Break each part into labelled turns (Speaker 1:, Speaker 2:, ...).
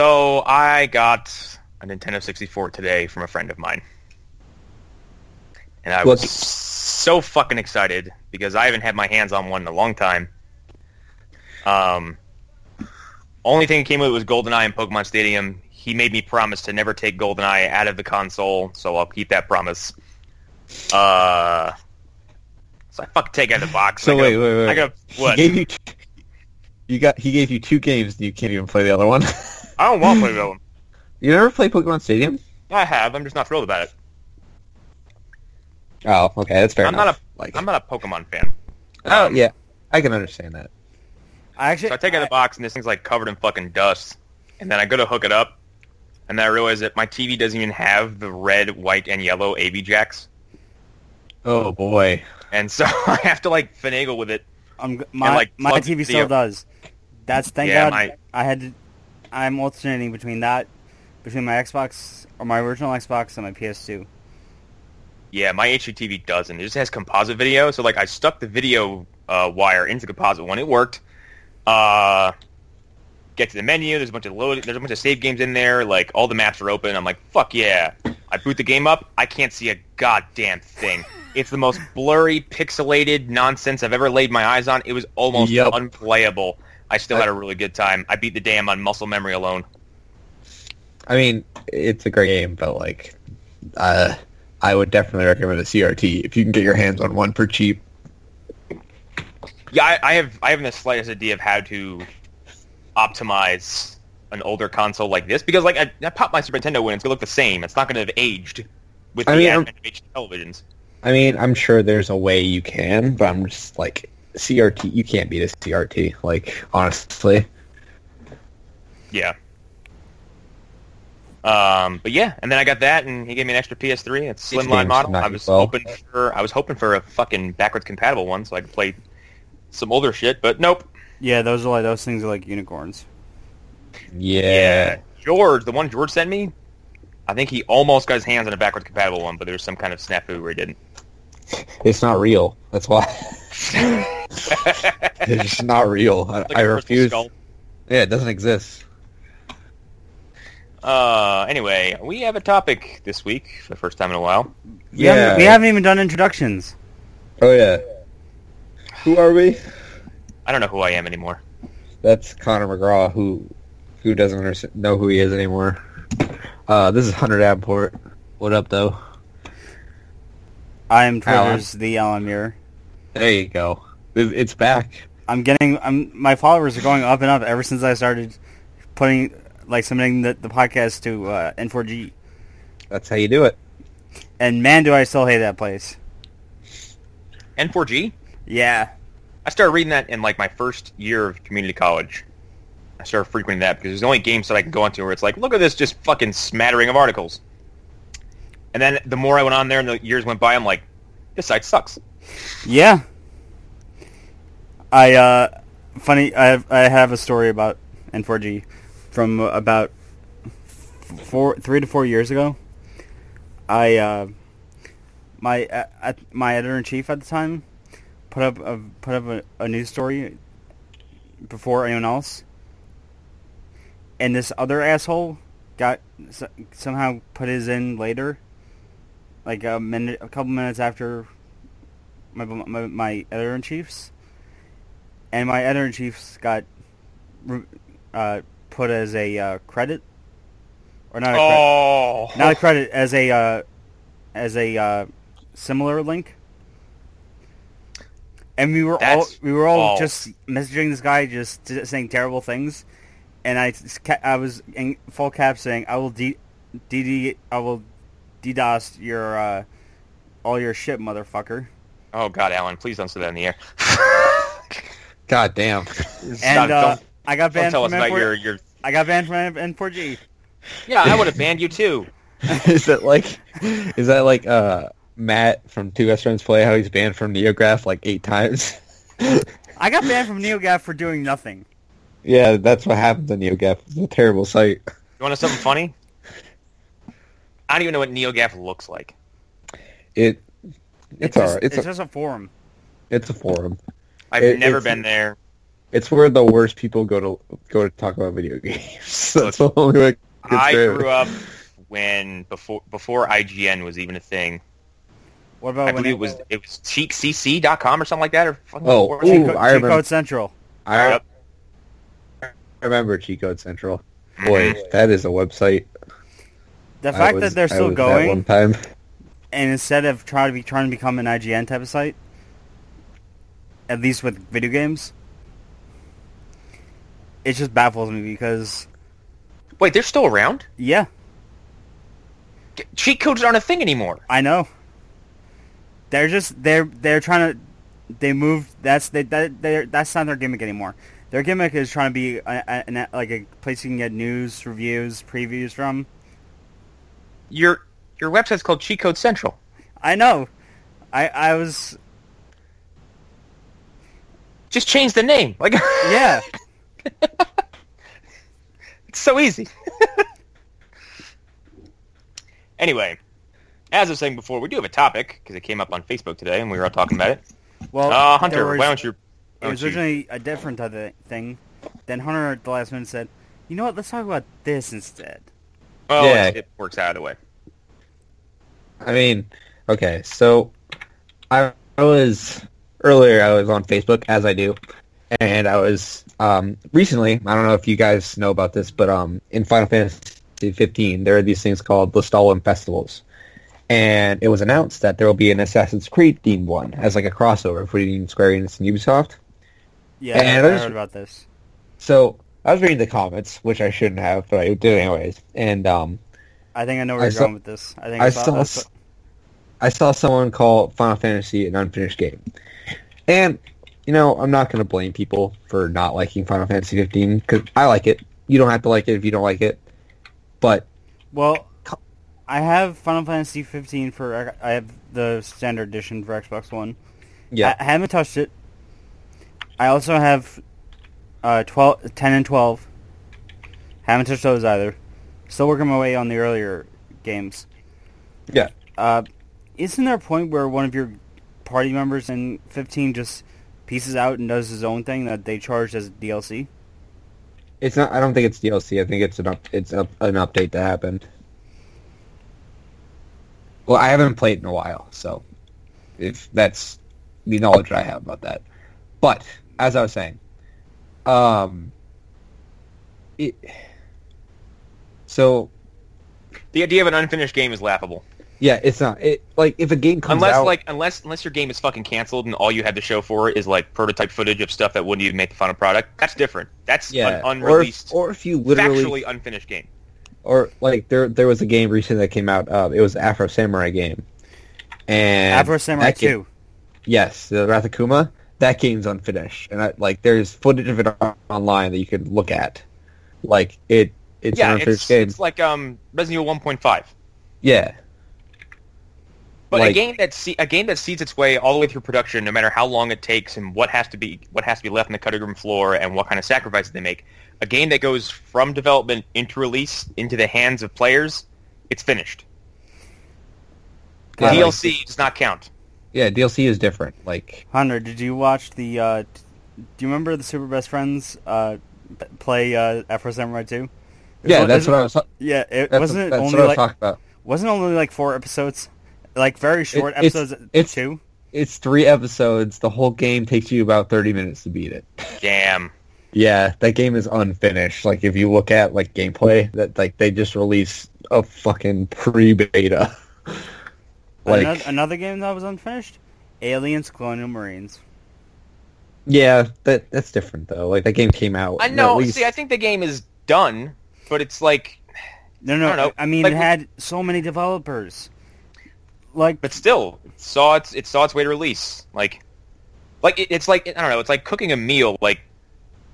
Speaker 1: So I got a Nintendo 64 today from a friend of mine, and I was so fucking excited because I haven't had my hands on one in a long time. Um, only thing that came with it was GoldenEye and Pokemon Stadium. He made me promise to never take GoldenEye out of the console, so I'll keep that promise. Uh, so I fucking take out of the box.
Speaker 2: So
Speaker 1: I
Speaker 2: wait,
Speaker 1: go-
Speaker 2: wait, wait.
Speaker 1: I go what?
Speaker 2: He gave you. You got. He gave you two games, and you can't even play the other one.
Speaker 1: I don't want to play with them.
Speaker 2: you never play Pokemon Stadium?
Speaker 1: I have. I'm just not thrilled about it.
Speaker 2: Oh, okay, that's fair
Speaker 1: I'm
Speaker 2: enough.
Speaker 1: not a
Speaker 2: like.
Speaker 1: I'm not a Pokemon fan.
Speaker 2: oh
Speaker 1: Um,
Speaker 2: yeah, I can understand that.
Speaker 3: I actually
Speaker 1: So I take it out of the box and this thing's like covered in fucking dust. And then I go to hook it up, and then I realize that my TV doesn't even have the red, white, and yellow AV jacks.
Speaker 2: Oh boy.
Speaker 1: And so I have to like finagle with it.
Speaker 3: I'm g- my
Speaker 1: like,
Speaker 3: my
Speaker 1: plug
Speaker 3: TV
Speaker 1: the-
Speaker 3: still does. That's thank
Speaker 1: Yeah,
Speaker 3: God.
Speaker 1: my-
Speaker 3: I had to. I'm alternating between that, between my Xbox or my original Xbox and my PS2.
Speaker 1: Yeah, my HDTV doesn't. It just has composite video. So like I stuck the video uh, wire into the composite one. It worked. Uh, get to the menu. There's a bunch of load. There's a bunch of save games in there. Like all the maps are open. I'm like, fuck yeah. I boot the game up. I can't see a goddamn thing. It's the most blurry, pixelated nonsense I've ever laid my eyes on. It was almost
Speaker 2: Yep.
Speaker 1: unplayable. I still had a really good time. I beat the damn on muscle memory alone.
Speaker 2: I mean, it's a great game, but like, uh, I would definitely recommend a CRT if you can get your hands on one for cheap.
Speaker 1: Yeah, I, I have I haven't the slightest idea of how to optimize an older console like this because like I, I pop my Super Nintendo in, it's gonna look the same. It's not gonna have aged with
Speaker 2: I
Speaker 1: the
Speaker 2: mean,
Speaker 1: advent of HD televisions.
Speaker 2: I mean, I'm sure there's a way you can, but I'm just like CRT. You can't beat a CRT. Like honestly,
Speaker 1: Yeah. Um, but yeah, and then I got that, and he gave me an extra PS3. It's slimline model. I was
Speaker 2: well.
Speaker 1: hoping for I was hoping for a fucking backwards compatible one so I could play some older shit, but nope.
Speaker 3: Yeah, those are like those things are like unicorns.
Speaker 2: yeah.
Speaker 1: George, the one George sent me, I think he almost got his hands on a backwards compatible one, but there was some kind of snafu where he didn't.
Speaker 2: It's not real. That's why. it's just not real. I,
Speaker 1: Like
Speaker 2: I
Speaker 1: a crystal
Speaker 2: refuse.
Speaker 1: skull.
Speaker 2: Yeah, it doesn't exist.
Speaker 1: Uh, anyway, we have a topic this week for the first time in a while.
Speaker 3: We haven't,
Speaker 2: Yeah.
Speaker 3: we haven't even done introductions.
Speaker 2: Oh yeah. Who are we?
Speaker 1: I don't know who I am anymore.
Speaker 2: That's Connor McGraw, who who doesn't know who he is anymore. Uh, this is Hunter Davenport. What up, though?
Speaker 3: I am
Speaker 2: Alan.
Speaker 3: The Alan Muir.
Speaker 2: There you go. It's back.
Speaker 3: I'm getting. I'm my followers are going up and up ever since I started putting like submitting the, the podcast to uh, N4G.
Speaker 2: That's how you do it.
Speaker 3: And man, do I still hate that place.
Speaker 1: N4G?
Speaker 3: Yeah.
Speaker 1: I started reading that in like my first year of community college. I started frequenting that because there's the only games that I can go onto where it's like, look at this just fucking smattering of articles. And then the more I went on there and the years went by, I'm like, this site sucks.
Speaker 3: Yeah. I uh funny I have, I have a story about N4G from about four 3 to 4 years ago. I uh my at my editor in chief at the time put up a put up a, a news story before anyone else. And this other asshole got somehow put his in later like a minute a couple minutes after my my, my editor in chief's, and my editor in chief's got uh, put as a uh, credit, or not a credit,
Speaker 1: Oh,
Speaker 3: not a credit as a uh, as a uh, similar link. And we were all we were all
Speaker 1: false.
Speaker 3: just messaging this guy, just saying terrible things, and I I was in full cap saying I will d d I will DDoS your uh, all your shit, motherfucker.
Speaker 1: Oh God, Alan, please don't say that in the air.
Speaker 2: God damn.
Speaker 3: And
Speaker 1: Stop,
Speaker 3: uh, I got banned
Speaker 1: tell us
Speaker 3: from
Speaker 1: about
Speaker 3: N4,
Speaker 1: your, your...
Speaker 3: I got banned from N- N4G.
Speaker 1: Yeah, I would have banned you too.
Speaker 2: is that like? Is that like uh Matt from Two Best Friends Play? How he's banned from NeoGAF like eight times?
Speaker 3: I got banned from NeoGAF for doing nothing.
Speaker 2: yeah, that's what happened to NeoGAF. It's a terrible site.
Speaker 1: You want to know something funny? I don't even know what NeoGAF looks like.
Speaker 2: It. It's,
Speaker 3: just,
Speaker 2: alright. It's
Speaker 3: it's
Speaker 2: a,
Speaker 3: just a forum.
Speaker 2: it's a forum.
Speaker 1: I've
Speaker 2: It-
Speaker 1: never been there.
Speaker 2: It's where the worst people go to go to talk about video games. That's the only way.
Speaker 1: I grew up when before before IGN was even a thing.
Speaker 3: What about
Speaker 1: I
Speaker 3: when
Speaker 1: believe it was it was cheatcc.com or something like that or fucking
Speaker 2: Oh, ooh,
Speaker 3: Cheat
Speaker 2: I
Speaker 3: Cheat
Speaker 2: remember-
Speaker 3: Code Central?
Speaker 2: I
Speaker 1: Yep.
Speaker 2: remember Cheat Code Central. Boy,
Speaker 1: Mhm.
Speaker 2: that is a website.
Speaker 3: The fact
Speaker 2: was-
Speaker 3: that they're
Speaker 2: I
Speaker 3: still
Speaker 2: was at one
Speaker 3: going,
Speaker 2: time.
Speaker 3: And instead of trying to be trying to become an IGN type of site, at least with video games, it just baffles me because
Speaker 1: Wait, they're still around?
Speaker 3: yeah,
Speaker 1: Cheat codes aren't a thing anymore.
Speaker 3: I know. They're just they're they're trying to they moved that's they that they that's not their gimmick anymore. Their gimmick is trying to be a, a, an- like a place you can get news, reviews, previews from.
Speaker 1: Your your website's called Cheat Code Central.
Speaker 3: I know. I I was
Speaker 1: Just change the name. Like
Speaker 3: yeah.
Speaker 1: It's so easy. anyway, as I was saying before, we do have a topic because it came up on Facebook today, and we were all talking about it.
Speaker 3: Well,
Speaker 1: Uh, Hunter,
Speaker 3: was-
Speaker 1: why don't you?
Speaker 3: It was
Speaker 1: don't you-
Speaker 3: originally a different other thing. Then Hunter at the last minute said, "You know what? Let's talk about this instead."
Speaker 1: Well,
Speaker 2: Yeah.
Speaker 1: it's- it works out of the way.
Speaker 2: I mean, okay, so I, I was earlier. I was on Facebook as I do, and I was um, recently. I don't know if you guys know about this, but um, in Final Fantasy 15, there are these things called the Stalin festivals, and it was announced that there will be an Assassin's Creed themed one as like a crossover between Square Enix and Ubisoft.
Speaker 3: Yeah,
Speaker 2: And
Speaker 3: I, I
Speaker 2: there's-
Speaker 3: heard about this.
Speaker 2: So I was reading the comments, which I shouldn't have, but I did anyways, and um,
Speaker 3: I think I know where
Speaker 2: I
Speaker 3: you're
Speaker 2: saw-
Speaker 3: going with this. I think
Speaker 2: I
Speaker 3: I saw.
Speaker 2: saw
Speaker 3: I saw-
Speaker 2: someone call Final Fantasy an unfinished game, and you know I'm not going to blame people for not liking Final Fantasy 15 because I like it. You don't have to like it if you don't like it, but
Speaker 3: well, I have Final Fantasy 15 for. I have the standard edition for Xbox One.
Speaker 2: yeah,
Speaker 3: I, I haven't touched it. I also have uh, 12, 10 and 12. Haven't touched those either. Still working my way on the earlier games.
Speaker 2: yeah.
Speaker 3: Uh, isn't there a point where one of your party members in 15 just pieces out and does his own thing that they charge as DLC?
Speaker 2: It's not. I don't think it's DLC. I think it's an up, it's up, an update that happened. Well, I haven't played in a while, so if that's the knowledge I have about that. But as I was saying, um, it. So
Speaker 1: The idea of an unfinished game is laughable.
Speaker 2: yeah, it's not. It like if a game comes
Speaker 1: Unless
Speaker 2: out,
Speaker 1: like unless unless your game is fucking canceled and all you had to show for it is like prototype footage of stuff that wouldn't even make the final product. That's different. That's
Speaker 2: yeah,
Speaker 1: an
Speaker 2: or
Speaker 1: unreleased,
Speaker 2: if, or if you literally
Speaker 1: factually unfinished game.
Speaker 2: or like there there was a game recently that came out. Uh, it was Afro Samurai game, and
Speaker 3: Afro Samurai
Speaker 2: that game-
Speaker 3: 2.
Speaker 2: Yes, the Wrath of Kuma. That game's unfinished, and I, like there's footage of it online that you could look at. Like it, it's
Speaker 1: yeah,
Speaker 2: an unfinished
Speaker 1: it's,
Speaker 2: game.
Speaker 1: it's like um Resident Evil 1.5.
Speaker 2: yeah,
Speaker 1: But a game that see, a game that sees its way all the way through production, no matter how long it takes and what has to be what has to be left on the cutting room floor and what kind of sacrifices they make. A game that goes from development into release into the hands of players, it's finished.
Speaker 2: Yeah, like-
Speaker 1: DLC does not count.
Speaker 2: yeah. DLC is different. Like
Speaker 3: Hunter, did you watch the... Uh, do you remember the Super Best Friends uh, play uh, Afro Samurai 2?
Speaker 2: Yeah, that's what I was.
Speaker 3: Yeah, it wasn't it
Speaker 2: that's
Speaker 3: only
Speaker 2: what I was
Speaker 3: like
Speaker 2: talking about.
Speaker 3: wasn't only like four episodes, like very short
Speaker 2: it's-
Speaker 3: episodes.
Speaker 2: it's-
Speaker 3: two.
Speaker 2: It's three episodes. The whole game takes you about thirty minutes to beat it.
Speaker 1: Damn.
Speaker 2: Yeah, that game is unfinished. Like if you look at like gameplay, that like they just released a fucking pre-beta. like
Speaker 3: another, another game that was unfinished, Aliens: Colonial Marines.
Speaker 2: yeah, that that's different though. Like that game came out.
Speaker 1: I
Speaker 2: at
Speaker 1: know.
Speaker 2: least-
Speaker 1: See, I think the game is done, but it's like,
Speaker 3: No, no,
Speaker 1: I don't know.
Speaker 3: I mean
Speaker 1: Like-
Speaker 3: it had so many developers. Like,
Speaker 1: but still, it saw its it saw its way to release. Like, like it, it's like I don't know. It's like cooking a meal. Like,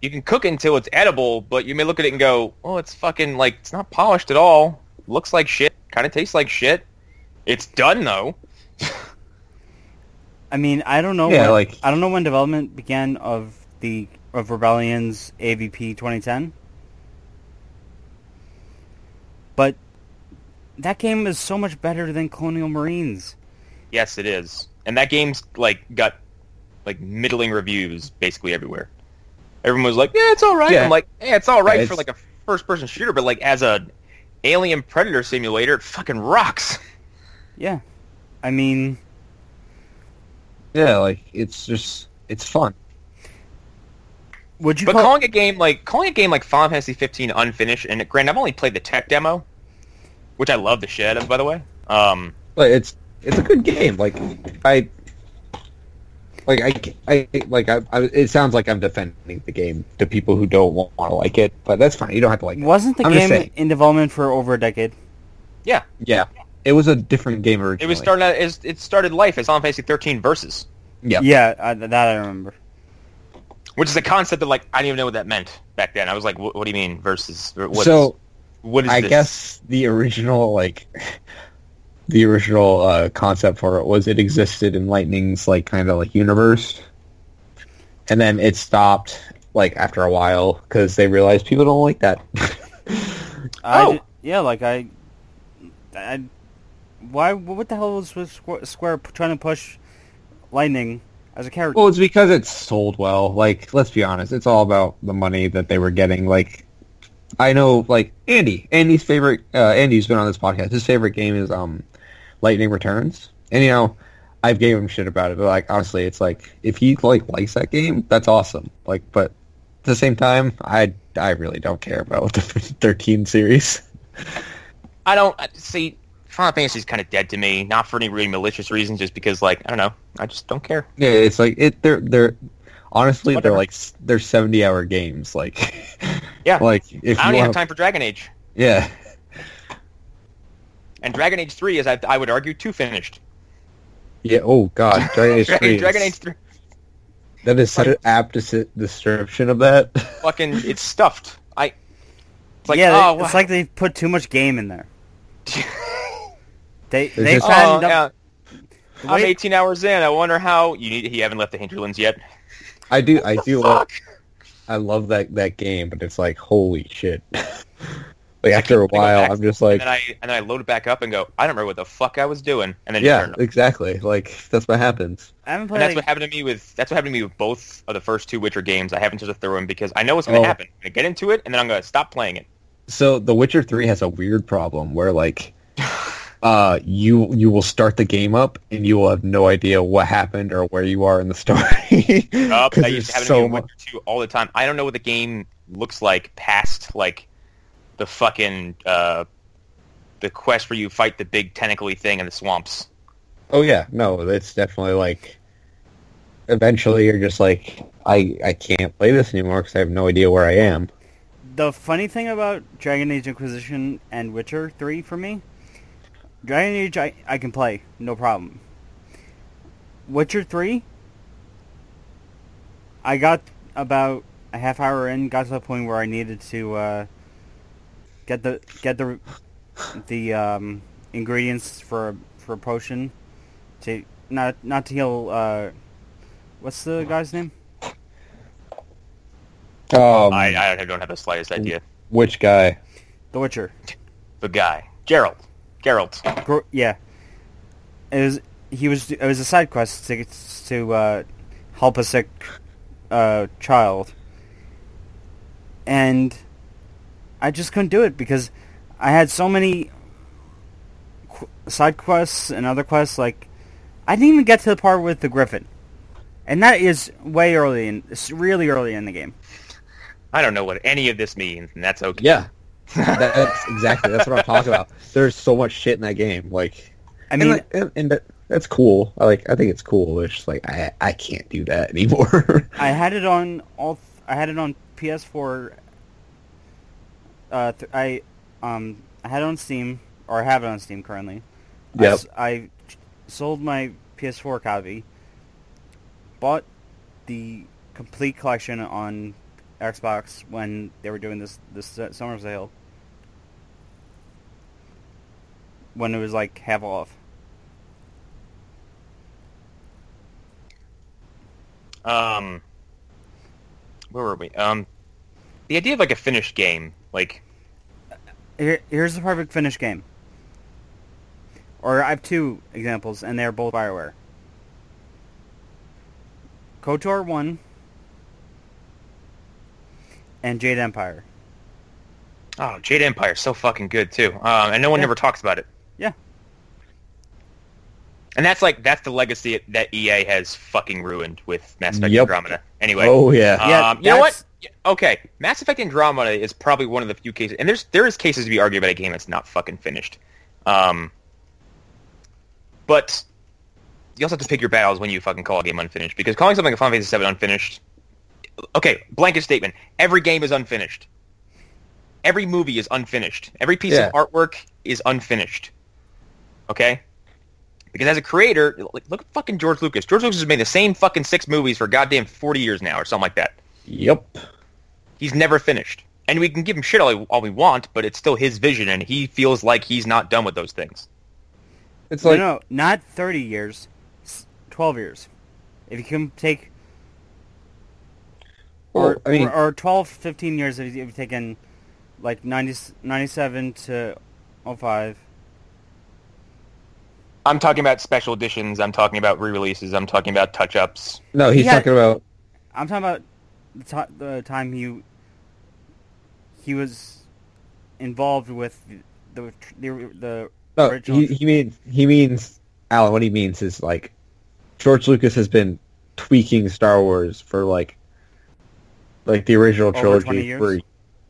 Speaker 1: you can cook it until it's edible, but you may look at it and go, "Oh, it's fucking like it's not polished at all. Looks like shit. Kind of tastes like shit. It's done though."
Speaker 3: I mean, I don't know.
Speaker 2: Yeah,
Speaker 3: when,
Speaker 2: like-
Speaker 3: I don't know when development began of the of Rebellion's AVP 2010, but that game is so much better than Colonial Marines.
Speaker 1: yes, it is. And that game's like got like middling reviews basically everywhere. everyone was like, "Yeah, it's all right."
Speaker 2: Yeah.
Speaker 1: I'm like, "Yeah, it's all right
Speaker 2: Yeah,
Speaker 1: for
Speaker 2: it's-
Speaker 1: like a first-person shooter, but like as a Alien Predator simulator, it fucking rocks."
Speaker 3: Yeah, I mean,
Speaker 2: Yeah, like it's just it's fun.
Speaker 3: Would you
Speaker 1: But
Speaker 3: call?
Speaker 1: calling a game like calling a game like Final Fantasy 15 unfinished, and granted, I've only played the tech demo, which I love the shit out of, by the way. Um,
Speaker 2: But it's it's a good game. Like I like I, I like I, I it sounds like I'm defending the game to people who don't want to like it, but that's fine. You don't have to like it.
Speaker 3: wasn't the
Speaker 2: I'm
Speaker 3: game in development for over a decade?
Speaker 1: yeah,
Speaker 2: Yeah, it was a different game originally.
Speaker 1: it was started. Out, it, it started life as Final Fantasy 13 Versus,
Speaker 2: Yeah.
Speaker 3: Yeah, I, that I remember.
Speaker 1: Which is a concept that like I didn't even know what that meant back then. I was like, "What, what do you mean Versus? What
Speaker 2: so
Speaker 1: is- what is
Speaker 2: I
Speaker 1: this?
Speaker 2: guess the original like the original uh, concept for it was it existed in Lightning's like kind of like universe, and then it stopped like after a while because they realized people don't like that.
Speaker 3: I
Speaker 1: Oh!
Speaker 3: did- yeah, like I, I, why? What the hell was with Squ- Square trying to push Lightning as a character?
Speaker 2: well, it's because it's sold well. Like, let's be honest, it's all about the money that they were getting. Like, I know, like Andy, Andy's favorite. Uh, Andy's been on this podcast. His favorite game is um, Lightning Returns, and you know, I've gave him shit about it. But like, honestly, it's like if he like likes that game, that's awesome. Like, but at the same time, I I really don't care about the 13 series.
Speaker 1: I don't see. Final Fantasy is kind of dead to me, not for any really malicious reasons, just because like I don't know, I just don't care.
Speaker 2: Yeah, it's like it. They're they're honestly
Speaker 1: Whatever.
Speaker 2: they're like they're 70 hour games. Like,
Speaker 1: Yeah.
Speaker 2: like if
Speaker 1: I don't
Speaker 2: you
Speaker 1: even have time for Dragon Age,
Speaker 2: yeah.
Speaker 1: and Dragon Age Three is I, I would argue too finished.
Speaker 2: Yeah. Oh God, Dragon Age Three.
Speaker 1: Dragon Age Three,
Speaker 2: That is such an apt description of that.
Speaker 1: fucking, it's stuffed. I. It's like
Speaker 3: yeah,
Speaker 1: oh,
Speaker 3: it's
Speaker 1: wow.
Speaker 3: like they put too much game in there. They
Speaker 2: It's
Speaker 3: they
Speaker 2: just-
Speaker 1: oh, yeah. I'm 18 hours in. I wonder how you need. You haven't left the hinterlands yet.
Speaker 2: I do. I do. Love,
Speaker 1: Fuck.
Speaker 2: I love that that game, but it's like holy shit. like after a while,
Speaker 1: back
Speaker 2: I'm just like,
Speaker 1: and then I and then I load it back up and go. I don't remember what the fuck I was doing, and then
Speaker 2: yeah, exactly. Like that's what happens.
Speaker 3: I haven't
Speaker 1: And
Speaker 3: played.
Speaker 1: that's
Speaker 3: like-
Speaker 1: what happened to me with that's what happened to me with both of the first two Witcher games. I haven't touched through them because I know what's going to
Speaker 2: Oh.
Speaker 1: happen. I'm going to get into it, and then I'm going to stop playing it.
Speaker 2: So The Witcher Three has a weird problem where like, uh, you you will start the game up and you will have no idea what happened or where you are in the story.
Speaker 1: Up,
Speaker 2: 'Cause
Speaker 1: that used to
Speaker 2: there's
Speaker 1: happen to
Speaker 2: so
Speaker 1: me
Speaker 2: much.
Speaker 1: Witcher 2 all the time. I don't know what the game looks like past like the fucking uh, the quest where you fight the big tentacly thing in the swamps.
Speaker 2: Oh yeah, no, it's definitely like. Eventually, you're just like, I I can't play this anymore because I have no idea where I am.
Speaker 3: the funny thing about Dragon Age Inquisition and Witcher 3 for me, Dragon Age I, I can play, no problem. Witcher 3, I got about a half hour in, got to the point where I needed to uh, get the get the the um, ingredients for a, for a potion to not not to heal. Uh, what's the guy's name?
Speaker 2: Um,
Speaker 1: I, I don't have the slightest idea.
Speaker 2: which guy?
Speaker 3: The Witcher.
Speaker 1: The guy, Gerald, Geralt.
Speaker 3: Gro- yeah. It was he was it was a side quest to to uh, help a sick uh, child, and I just couldn't do it because I had so many qu- side quests and other quests. Like I didn't even get to the part with the Griffin, and that is way early in it's really early in the game.
Speaker 1: I don't know what any of this means, and that's okay.
Speaker 2: Yeah, that's exactly that's what I'm talking about. There's so much shit in that game. Like,
Speaker 3: I
Speaker 2: and
Speaker 3: mean,
Speaker 2: like- and, and that, that's cool. I like. I think it's cool. It's just like I I can't do that anymore.
Speaker 3: I had it on all. Th- I had it on PS4. Uh, th- I um I had it on Steam, or I have it on Steam currently.
Speaker 2: Yes.
Speaker 3: I I, sold my PS4 copy. Bought the complete collection on Xbox when they were doing this this summer sale. When it was like half off.
Speaker 1: Um, where were we? Um, the idea of like a finished game, like
Speaker 3: Here, here's the perfect finished game. Or I have two examples, and they're both Bioware. KOTOR 1 and Jade Empire.
Speaker 1: Oh, Jade Empire so fucking good too, um, and no one
Speaker 3: Yeah.
Speaker 1: ever talks about it.
Speaker 3: Yeah.
Speaker 1: And that's like that's the legacy that EA has fucking ruined with Mass Effect
Speaker 2: Yep.
Speaker 1: Andromeda. Anyway,
Speaker 2: Oh yeah.
Speaker 3: Yeah,
Speaker 1: um, you know what? Okay, Mass Effect Andromeda is probably one of the few cases, and there's there is cases to be argued about a game that's not fucking finished. Um, but you also have to pick your battles when you fucking call a game unfinished, because calling something a Final Fantasy VII unfinished, okay, blanket statement: every game is unfinished. Every movie is unfinished. Every piece
Speaker 2: Yeah.
Speaker 1: of artwork is unfinished. Okay. Because as a creator, like, look at fucking George Lucas. George Lucas has made the same fucking six movies for goddamn forty years now, or something like that.
Speaker 2: Yep.
Speaker 1: He's never finished. And we can give him shit all, all we want, but it's still his vision, and he feels like he's not done with those things.
Speaker 2: It's like
Speaker 3: no, not 30 years, 12 years. If you can take, or,
Speaker 2: Well, I mean-
Speaker 3: or, or 12, 15 years if you've taken like 90, 97 to 05.
Speaker 1: I'm talking about special editions. I'm talking about re-releases. I'm talking about touch-ups.
Speaker 2: no, he's
Speaker 3: He had-
Speaker 2: talking about
Speaker 3: I'm talking about the, ti the time he he was involved with the the, the
Speaker 2: no.
Speaker 3: original.
Speaker 2: He, he means he means Alan. What he means is like George Lucas has been tweaking Star Wars for like like the original
Speaker 3: Over 20
Speaker 2: trilogy
Speaker 3: years?
Speaker 2: for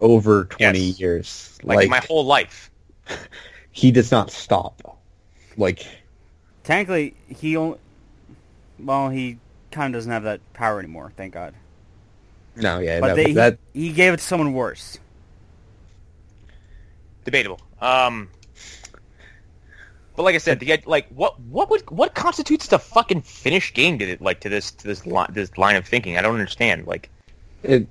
Speaker 2: over twenty
Speaker 1: Yes.
Speaker 2: years.
Speaker 1: Like,
Speaker 2: Like,
Speaker 1: my whole life.
Speaker 2: he does not stop. Like
Speaker 3: Technically, he only, well, he kind of doesn't have that power anymore. Thank God.
Speaker 2: no, yeah,
Speaker 3: But
Speaker 2: no,
Speaker 3: they,
Speaker 2: that
Speaker 3: he, he gave it to someone worse.
Speaker 1: Debatable. Um, but like I said, the like what what would what constitutes the fucking finished game to it, like to this to this line this line of thinking? I don't understand. Like,
Speaker 2: it,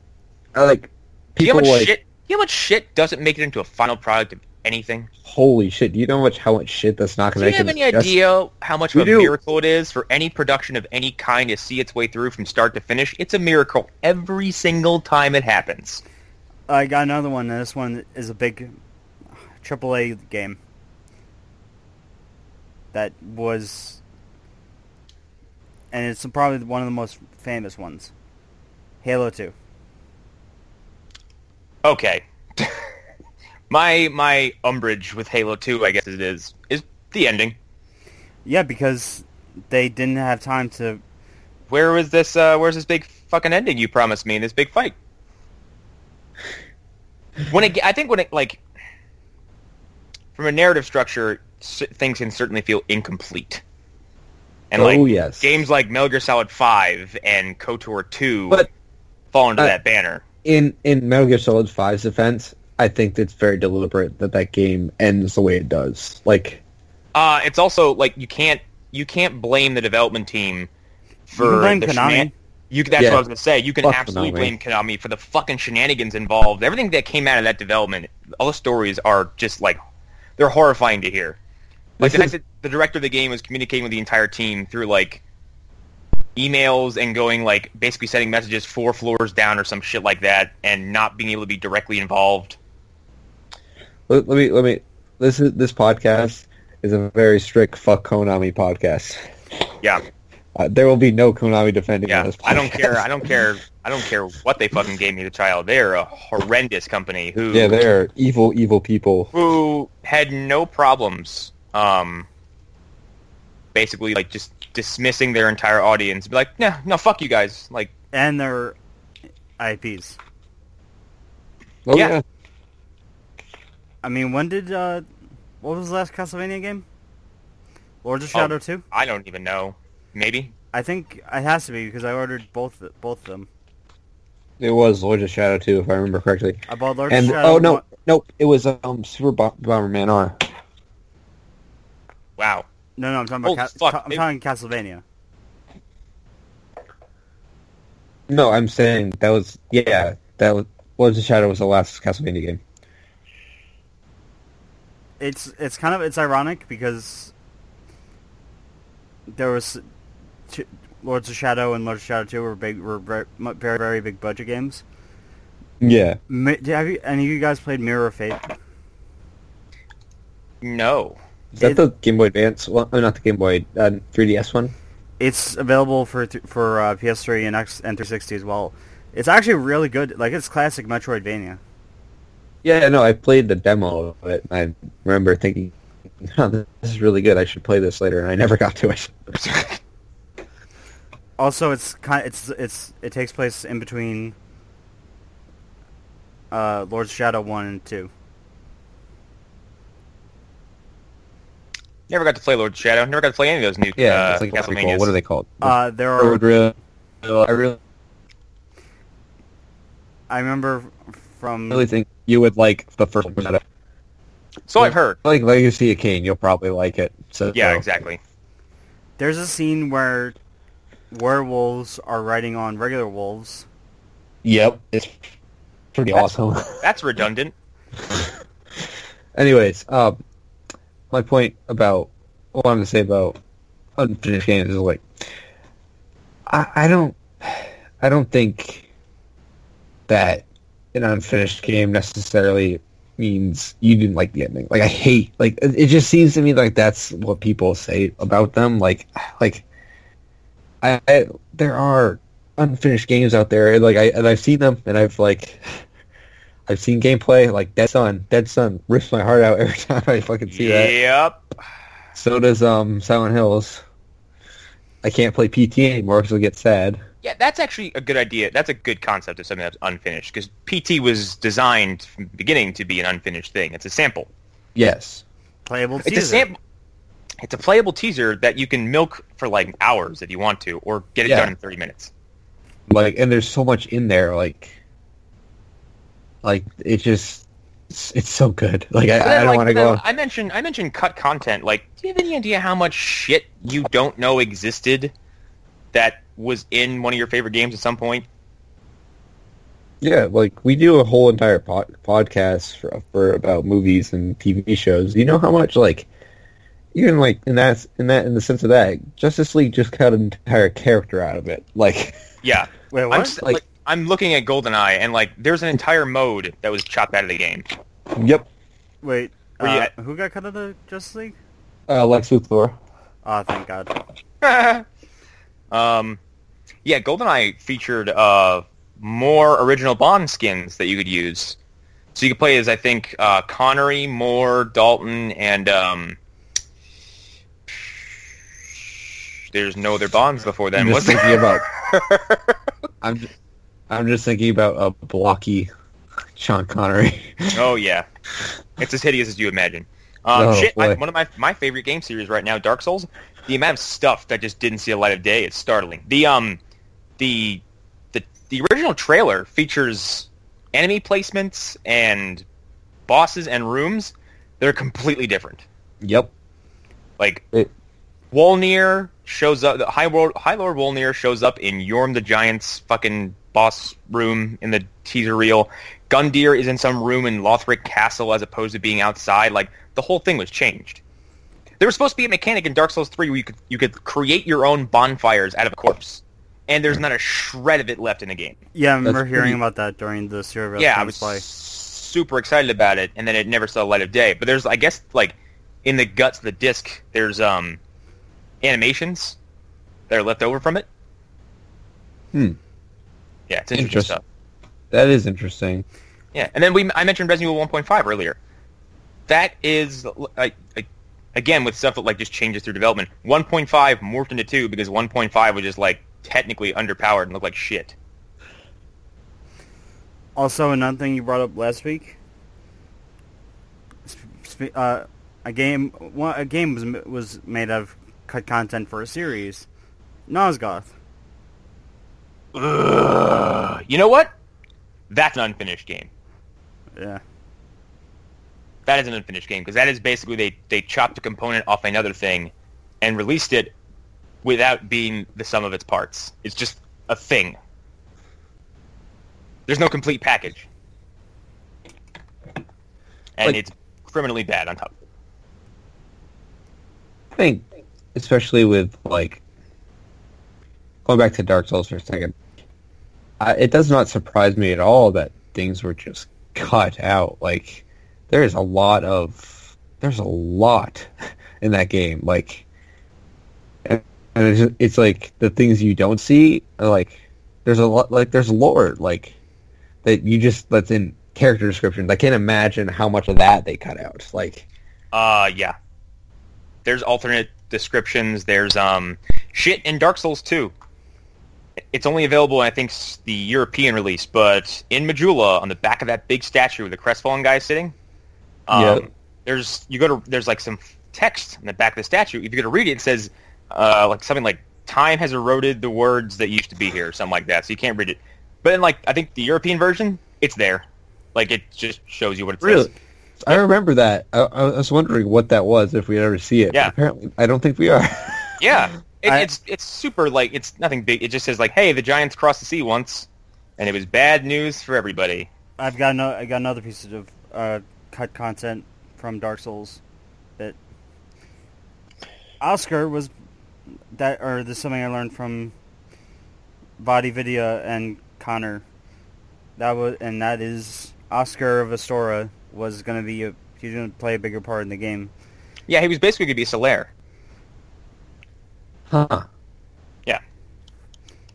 Speaker 2: I like
Speaker 1: do you know how much
Speaker 2: like
Speaker 1: shit? You know how much shit doesn't make it into a final product of anything?
Speaker 2: holy shit. Do you know how much how much shit that's not
Speaker 1: Do
Speaker 2: going
Speaker 1: you
Speaker 2: to
Speaker 1: have
Speaker 2: make
Speaker 1: any
Speaker 2: it just-
Speaker 1: idea how much
Speaker 2: We
Speaker 1: of a
Speaker 2: do.
Speaker 1: miracle it is for any production of any kind to see its way through from start to finish? It's a miracle every single time it happens.
Speaker 3: I got another one. This one is a big AAA game that was, and it's probably one of the most famous ones. Halo Two.
Speaker 1: Okay. my my umbrage with Halo 2, I guess it is, is the ending.
Speaker 3: Yeah, because they didn't have time to.
Speaker 1: Where was this? Uh, where's this big fucking ending you promised me in this big fight? When it, I think when it like, from a narrative structure, things can certainly feel incomplete. And
Speaker 2: oh yes.
Speaker 1: games like Metal Gear Solid 5 and KOTOR 2
Speaker 2: But-
Speaker 1: fall into
Speaker 2: uh,
Speaker 1: that banner.
Speaker 2: In in Metal Gear Solid 5's defense, I think it's very deliberate that that game ends the way it does. Like,
Speaker 1: Uh, it's also like you can't you can't blame the development team for
Speaker 3: You can blame
Speaker 1: the
Speaker 3: Konami.
Speaker 1: shenan- You that's
Speaker 2: Yeah.
Speaker 1: what I was gonna say. You can
Speaker 2: Fuck
Speaker 1: absolutely
Speaker 2: Konami.
Speaker 1: blame Konami for the fucking shenanigans involved. Everything that came out of that development, all the stories are just like they're horrifying to hear. Like the
Speaker 2: This
Speaker 1: fact that the director of the game was communicating with the entire team through like emails and going like basically sending messages four floors down or some shit like that, and not being able to be directly involved.
Speaker 2: let, let me let me. This is this podcast is a very strict fuck Konami podcast.
Speaker 1: Yeah,
Speaker 2: Uh, there will be no Konami defending
Speaker 1: yeah.
Speaker 2: on this.
Speaker 1: I don't care. I don't care. I don't care what they fucking gave me the child. They're a horrendous company who
Speaker 2: Yeah, they're evil, evil people.
Speaker 1: who had no problems um basically like just dismissing their entire audience be like nah no fuck you guys like
Speaker 3: and their IPs.
Speaker 2: Oh,
Speaker 1: Yeah.
Speaker 2: yeah.
Speaker 3: I mean, when did uh, what was the last Castlevania game? Lords of
Speaker 1: Oh.
Speaker 3: Shadow Two.
Speaker 1: i don't even know maybe
Speaker 3: I think it has to be because I ordered both both of them.
Speaker 2: It was Lords of Shadow 2, if I remember correctly.
Speaker 3: I bought Lords
Speaker 2: And
Speaker 3: of Shadow.
Speaker 2: oh no,
Speaker 3: one-
Speaker 2: nope, it was um Super Bo- Bomberman R.
Speaker 1: wow
Speaker 3: no, no, I'm talking
Speaker 1: Oh,
Speaker 3: about. Ca-
Speaker 1: fuck,
Speaker 3: I'm
Speaker 1: it-
Speaker 3: talking Castlevania.
Speaker 2: No, I'm saying that was yeah, that was Lords of Shadow was the last Castlevania game.
Speaker 3: It's it's kind of it's ironic because there was two, Lords of Shadow and Lords of Shadow Two were big were very very, very big budget games.
Speaker 2: Yeah.
Speaker 3: Mi- Have you any of you guys played Mirror of Fate?
Speaker 1: no
Speaker 2: Is that
Speaker 3: It-
Speaker 2: the Game Boy Advance? Well, oh, not the Game Boy, uh, 3DS one.
Speaker 3: It's available for th- for uh, PS3 and X and 360 as well. It's actually really good. Like it's classic Metroidvania.
Speaker 2: Yeah, no, I played the demo of it. I remember thinking, oh, "This is really good. I should play this later," and I never got to it.
Speaker 3: Also, it's kind. Of, It's it's it takes place in between. Uh, Lord's Shadow one and two.
Speaker 1: Never got to play Lord Shadow. Never got to play any of those new
Speaker 2: Yeah,
Speaker 1: uh,
Speaker 2: it's like what are, they
Speaker 1: Castlevanias.
Speaker 2: called? what are they called?
Speaker 3: Uh, there are.
Speaker 2: would really, I really,
Speaker 3: I remember from.
Speaker 2: really think you would like the first one.
Speaker 1: So I've heard.
Speaker 2: Like Legacy of Kain, you'll probably like it. So
Speaker 1: Yeah,
Speaker 2: so-
Speaker 1: exactly.
Speaker 3: There's a scene where werewolves are riding on regular wolves.
Speaker 2: Yep, it's pretty
Speaker 1: That's-
Speaker 2: awesome.
Speaker 1: That's redundant.
Speaker 2: Anyways, um, my point about what I wanted to say about unfinished games is like, I, I don't, I don't think that an unfinished game necessarily means you didn't like the ending. Like I hate, like it just seems to me like that's what people say about them. Like, like, I, I there are unfinished games out there, and like I and I've seen them, and I've like. I've seen gameplay like Dead Sun. Dead Sun rips my heart out every time I fucking see that.
Speaker 1: Yep.
Speaker 2: So does um Silent Hills. I can't play PT anymore because I get sad.
Speaker 1: Yeah, that's actually a good idea. That's a good concept of something that's unfinished because PT was designed from the beginning to be an unfinished thing. It's a sample.
Speaker 2: Yes.
Speaker 3: Playable
Speaker 1: It's a
Speaker 3: teaser.
Speaker 1: sample. It's a playable teaser that you can milk for like hours if you want to, or get it
Speaker 2: Yeah.
Speaker 1: done in 30 minutes.
Speaker 2: Like, and there's so much in there. Like, like it just, it's, it's so good. Like, I,
Speaker 1: But
Speaker 2: I don't
Speaker 1: like,
Speaker 2: want to go.
Speaker 1: I mentioned I mentioned cut content. Like, do you have any idea how much shit you don't know existed that was in one of your favorite games at some point?
Speaker 2: Yeah, like we do a whole entire pod, podcast for, for about movies and TV shows. You know how much like even like in that in that in the sense of that Justice League just cut an entire character out of it. Like,
Speaker 1: Yeah,
Speaker 3: Wait,
Speaker 1: I'm
Speaker 3: what?
Speaker 2: Like-
Speaker 1: like, I'm looking at GoldenEye, and like, there's an entire mode that was chopped out of the game.
Speaker 2: yep,
Speaker 3: Wait,
Speaker 1: Were you
Speaker 3: uh,
Speaker 1: at-
Speaker 3: who got cut out of the Justice League?
Speaker 2: uh, Lex Luthor.
Speaker 3: Oh, thank God.
Speaker 1: um, yeah, GoldenEye featured uh, more original Bond skins that you could use. So you could play as I think uh, Connery, Moore, Dalton, and um, there's no other Bonds before then.
Speaker 2: I'm
Speaker 1: Was
Speaker 2: just
Speaker 1: there?
Speaker 2: thinking about. I'm just, I'm just thinking about a blocky Sean Connery.
Speaker 1: oh yeah, it's as hideous as you imagine. Um,
Speaker 2: Oh,
Speaker 1: shit,
Speaker 2: boy.
Speaker 1: one of my my favorite game series right now, Dark Souls. The amount of stuff that just didn't see the light of day is startling. The um, the the the original trailer features enemy placements and bosses and rooms that are completely different.
Speaker 2: yep.
Speaker 1: Like
Speaker 2: It-
Speaker 1: Wolnir shows up. The High Lord, High Lord Wolnir shows up in Yorm the Giant's fucking boss room in the teaser reel. Gundyr is in some room in Lothric Castle as opposed to being outside. Like the whole thing was changed. There was supposed to be a mechanic in Dark Souls 3 where you could you could create your own bonfires out of a corpse, and there's not a shred of it left in the game.
Speaker 3: Yeah, I remember
Speaker 2: That's
Speaker 3: hearing
Speaker 2: pretty-
Speaker 3: about that during the Serial
Speaker 1: yeah, I was
Speaker 3: play.
Speaker 1: super excited about it, and then it never saw the light of day. But there's, I guess, like in the guts of the disc, there's um animations that are left over from it.
Speaker 2: Hmm.
Speaker 1: Yeah, it's interesting
Speaker 2: Interesting.
Speaker 1: stuff.
Speaker 2: That is interesting.
Speaker 1: Yeah, and then we I mentioned Resident Evil 1.5 earlier. That is like, like again with stuff that like just changes through development. 1.5 morphed into 2 because 1.5 was just like technically underpowered and looked like shit.
Speaker 3: Also, another thing you brought up last week. sp- sp- Uh, a game, one, a game was was made out of cut content for a series. Nosgoth.
Speaker 1: Ugh. You know what? That's an unfinished game.
Speaker 3: Yeah.
Speaker 1: That is an unfinished game because that is basically they they chopped a component off another thing and released it without being the sum of its parts. It's just a thing. There's no complete package, and
Speaker 2: Like-
Speaker 1: it's criminally bad on top. of it.
Speaker 2: I think, especially with like going back to Dark Souls for a second, I, it does not surprise me at all that things were just cut out. Like there is a lot of there's a lot in that game. Like, and, it's, it's like the things you don't see are like there's a lot like there's lore like that you just that's in character descriptions. I can't imagine how much of that they cut out. Like,
Speaker 1: Uh, yeah. There's alternate descriptions. There's um shit in Dark Souls 2. It's only available, in, I think, the European release, but in Majula, on the back of that big statue with the crestfallen guy sitting, um,
Speaker 2: Yeah.
Speaker 1: there's you go to there's like some text in the back of the statue. If you go to read it, it says uh, like something like "Time has eroded the words that used to be here," or something like that. So you can't read it. But in like I think the European version, it's there. Like it just shows you what it says.
Speaker 2: really, I remember that. I, I was wondering what that was if we'd ever see it.
Speaker 1: Yeah.
Speaker 2: Apparently, I don't think we are.
Speaker 1: Yeah, it,
Speaker 3: I-
Speaker 1: it's it's super like it's nothing big. It just says like, hey, the Giants crossed the sea once, and it was bad news for everybody.
Speaker 3: I've got no, I got another piece of uh, cut content from Dark Souls that Oscar was that, or this is something I learned from VaatiVidya and Connor. That was, and that is Oscar of Astora was going to be a, he's going to play a bigger part in the game.
Speaker 1: Yeah, he was basically going to be Solaire.
Speaker 2: Huh.
Speaker 1: Yeah.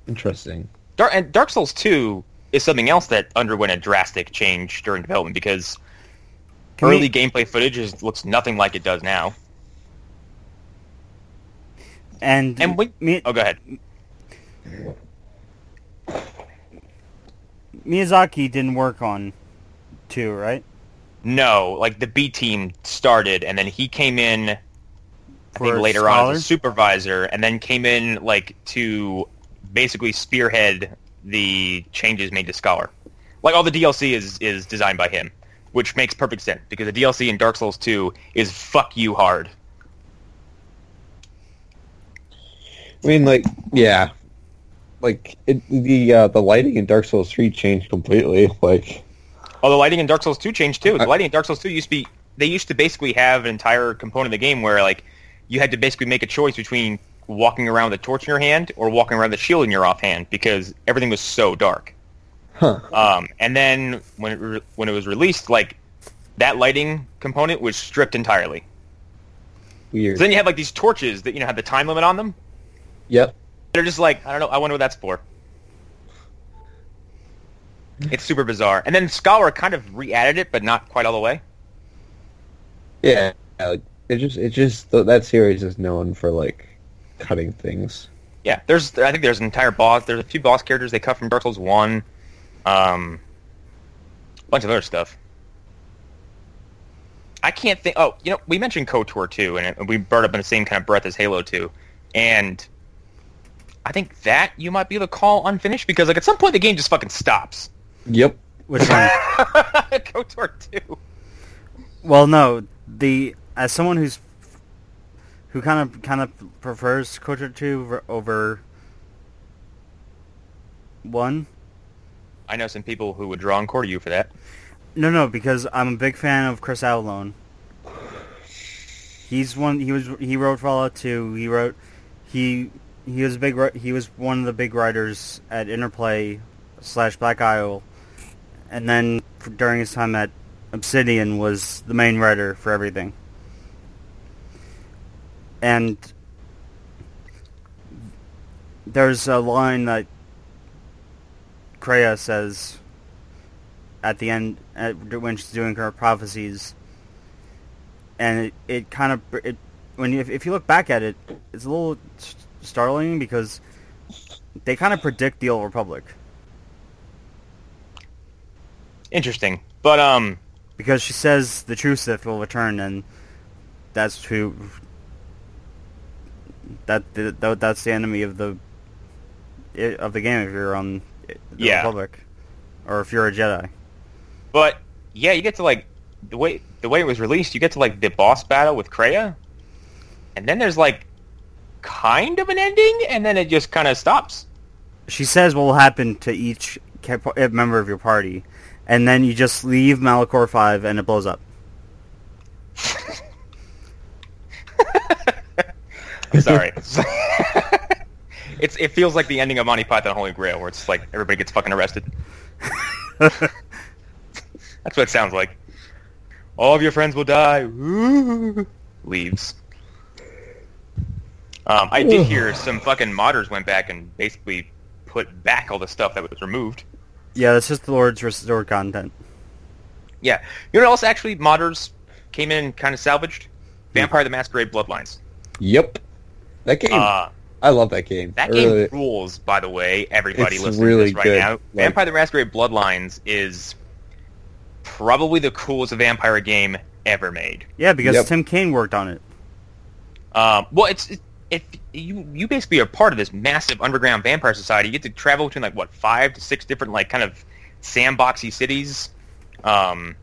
Speaker 2: Interesting.
Speaker 1: Dark and Dark Souls Two is something else that underwent a drastic change during development because
Speaker 3: Can
Speaker 1: early
Speaker 3: we-
Speaker 1: gameplay footage is, looks nothing like it does now.
Speaker 3: And
Speaker 1: And we-
Speaker 3: me,
Speaker 1: Oh, go ahead.
Speaker 3: Miyazaki didn't work on two, right?
Speaker 1: No, like the B team started, and then he came in. I think
Speaker 3: For
Speaker 1: later on as a supervisor, and then came in like to basically spearhead the changes made to Scholar. Like all the DLC is is designed by him, which makes perfect sense because the DLC in Dark Souls 2 is fuck you hard.
Speaker 2: I mean, like, yeah, like it, the uh, the lighting in Dark Souls three changed completely. Like,
Speaker 1: Oh, the lighting in Dark Souls 2 changed too. The
Speaker 2: I-
Speaker 1: lighting in Dark Souls 2 used to be they used to basically have an entire component of the game where like you had to basically make a choice between walking around with a torch in your hand or walking around with a shield in your offhand because everything was so dark.
Speaker 2: huh?
Speaker 1: Um, and then when it re- when it was released, like that lighting component was stripped entirely.
Speaker 2: Weird.
Speaker 1: So then you had like these torches that you know had the time limit on them.
Speaker 2: yep.
Speaker 1: They're just like I don't know. I wonder what that's for. It's super bizarre. And then Scholar kind of re-added it, but not quite all the way.
Speaker 2: Yeah. Like, it just it just that series is known for like cutting things.
Speaker 1: Yeah, there's I think there's an entire boss. There's a few boss characters they cut from Dark Souls One, um, a bunch of other stuff. I can't think. Oh, you know, we mentioned KOTOR too, and it, we brought up in the same kind of breath as Halo Two, and I think that you might be able to call unfinished because like at some point the game just fucking stops.
Speaker 2: Yep.
Speaker 3: Which one?
Speaker 1: KOTOR Two.
Speaker 3: Well, no. The as someone who's who kind of kind of prefers KOTOR two over- over one.
Speaker 1: I know some people who would draw and quarter you for that.
Speaker 3: No, no, because I'm a big fan of Chris Avellone. He's one. He was. He wrote Fallout two. He wrote. He he was a big. He was one of the big writers at Interplay slash Black Isle, and then during his time at Obsidian was the main writer for everything. And there's a line that Kreia says at the end at, when she's doing her prophecies, and it, it kind of it when you, if, if you look back at it, it's a little startling because they kind of predict the old republic.
Speaker 1: Interesting, but um,
Speaker 3: because she says the true Sith will return, and that's who that, that that's the enemy of the of the game if you're on the
Speaker 1: Yeah.
Speaker 3: republic or if you're a Jedi.
Speaker 1: But yeah, you get to like the way the way it was released. You get to like the boss battle with Kreia, and then there's like kind of an ending, and then it just kind of stops.
Speaker 3: she says what will happen to each uh, member of your party, and then you just leave Malachor Five and it blows up.
Speaker 1: Sorry, it's it feels like the ending of Monty Python Holy Grail, where it's like everybody gets fucking arrested. That's what it sounds like. All of your friends will die. Ooh. Leaves. Um, I did hear some fucking modders went back and basically put back all the stuff that was removed.
Speaker 3: Yeah, that's just the Lord's restored content.
Speaker 1: Yeah. You know what else actually modders came in and kind of salvaged? Vampire the Masquerade Bloodlines.
Speaker 2: Yep. That game,
Speaker 1: Uh,
Speaker 2: I love that game.
Speaker 1: that game
Speaker 2: really-
Speaker 1: rules, by the way, everybody
Speaker 2: It's
Speaker 1: listening
Speaker 2: really
Speaker 1: to this right
Speaker 2: good.
Speaker 1: now.
Speaker 2: Like-
Speaker 1: Vampire the Masquerade Bloodlines is probably the coolest vampire game ever made.
Speaker 3: Yeah, because
Speaker 2: Yep.
Speaker 3: Tim Cain worked on it.
Speaker 1: Um, well, it's it, if you you basically are part of this massive underground vampire society. You get to travel between like what five to six different like kind of sandboxy cities. Um,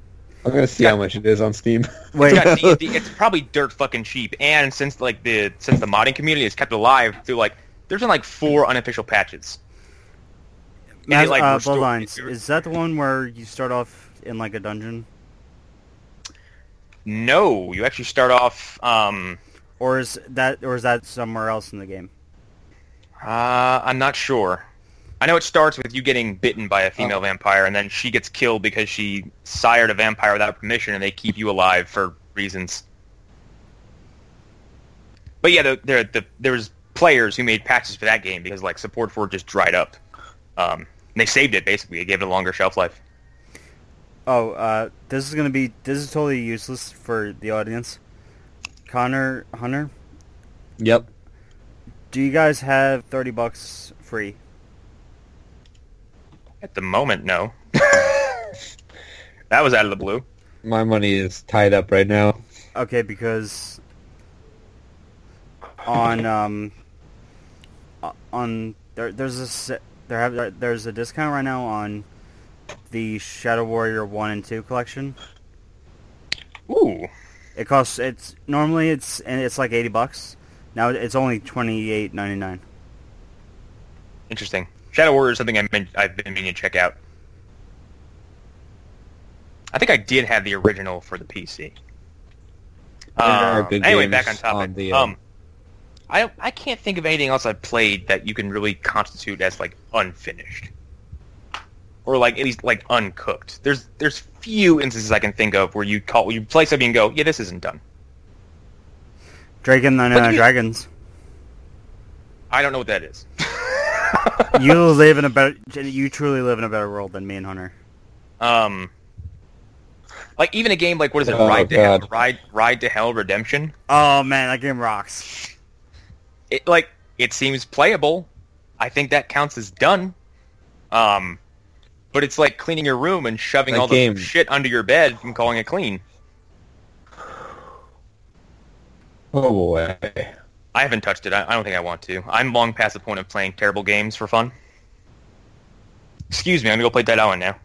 Speaker 2: I'm gonna see how much it is on Steam.
Speaker 3: Wait,
Speaker 1: it's, got it's probably dirt fucking cheap. And since like the since the modding community is kept alive through like there's been like four unofficial patches. And
Speaker 3: Mas-
Speaker 1: it, like,
Speaker 3: uh,
Speaker 1: restored-
Speaker 3: Bloodlines. Is that the one where you start off in like a dungeon,
Speaker 1: No, you actually start off. Um,
Speaker 3: or is that, or is that somewhere else in the game?
Speaker 1: uh, I'm not sure. I know it starts with you getting bitten by a female
Speaker 2: Oh.
Speaker 1: vampire, and then she gets killed because she sired a vampire without permission, and they keep you alive for reasons. But yeah, the, there the, there was players who made patches for that game because like support for it just dried up. Um, and they saved it basically. They gave it a longer shelf life.
Speaker 3: Oh, uh, this is gonna be this is totally useless for the audience. Connor Hunter,
Speaker 2: Yep.
Speaker 3: do you guys have thirty bucks free?
Speaker 1: At the moment, no. that was out of the blue.
Speaker 2: My money is tied up right now.
Speaker 3: Okay, because on um on there there's a there have there's a discount right now on the Shadow Warrior one and two collection.
Speaker 1: Ooh,
Speaker 3: It costs it's normally it's and it's like eighty bucks. Now it's only twenty eight ninety nine.
Speaker 1: interesting. Shadow Warrior is something I've been, I've been meaning to check out. I think I did have the original for the PC. Um, anyway, back on topic.
Speaker 2: on the, uh,
Speaker 1: um, I I can't think of anything else I've played that you can really constitute as like unfinished, or like at least like uncooked. There's there's few instances I can think of where you call you play something and go, yeah, this isn't done.
Speaker 3: Dragon and
Speaker 1: What do
Speaker 3: uh, Dragons.
Speaker 1: I don't know what that is.
Speaker 3: You live in a better. You truly live in a better world than me and Hunter.
Speaker 1: Um, like even a game like what is it,
Speaker 2: Oh,
Speaker 1: Ride to Hell,
Speaker 2: God.
Speaker 1: Ride Ride to Hell Redemption?
Speaker 3: Oh man, that game rocks.
Speaker 1: It like it seems playable. I think that counts as done. Um, but it's like cleaning your room and shoving
Speaker 2: That
Speaker 1: all
Speaker 2: game-
Speaker 1: the shit under your bed and calling it clean.
Speaker 2: Oh boy.
Speaker 1: I haven't touched it. I, I don't think I want to. I'm long past the point of playing terrible games for fun. Excuse me, I'm gonna go play Dead Island now.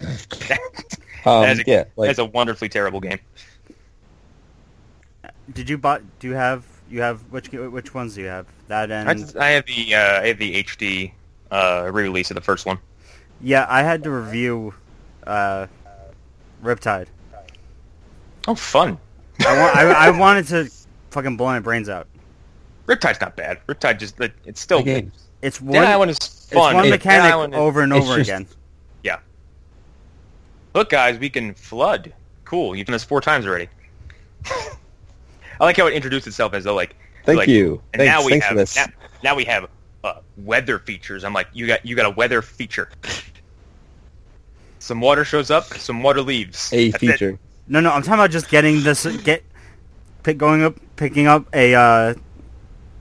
Speaker 2: Um,
Speaker 1: That is a-
Speaker 2: yeah, like
Speaker 1: That's a wonderfully terrible game.
Speaker 3: Did you buy? Do you have? You have which? Which ones do you have? That and
Speaker 1: I, just- I have the uh, I have the HD uh, re-release of the first one.
Speaker 3: yeah, I had to review uh, Riptide.
Speaker 1: Oh, fun!
Speaker 3: I, wa- I, I wanted to fucking blow my brains out.
Speaker 1: Riptide's not bad. Riptide just it- it's still
Speaker 2: the game.
Speaker 3: It's
Speaker 1: Dead
Speaker 3: one.
Speaker 1: Island is
Speaker 3: It's
Speaker 1: fun.
Speaker 3: one
Speaker 1: Dead
Speaker 3: mechanic
Speaker 1: Island
Speaker 3: over and over
Speaker 2: just-
Speaker 3: again. Yeah.
Speaker 1: Look, guys, we can flood. Cool. You've done this four times already. I like how it introduced itself as though like
Speaker 2: Thank
Speaker 1: like,
Speaker 2: you.
Speaker 1: And
Speaker 2: Thanks,
Speaker 1: now we
Speaker 2: thanks
Speaker 1: have
Speaker 2: this.
Speaker 1: Now, now we have uh, weather features. I'm like, you got you got a weather feature. Some water shows up, some water leaves.
Speaker 2: A
Speaker 1: That's it.
Speaker 2: feature.
Speaker 3: No, no, I'm talking about just getting this. Get pick going up, picking up a uh,